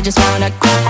I just wanna cry.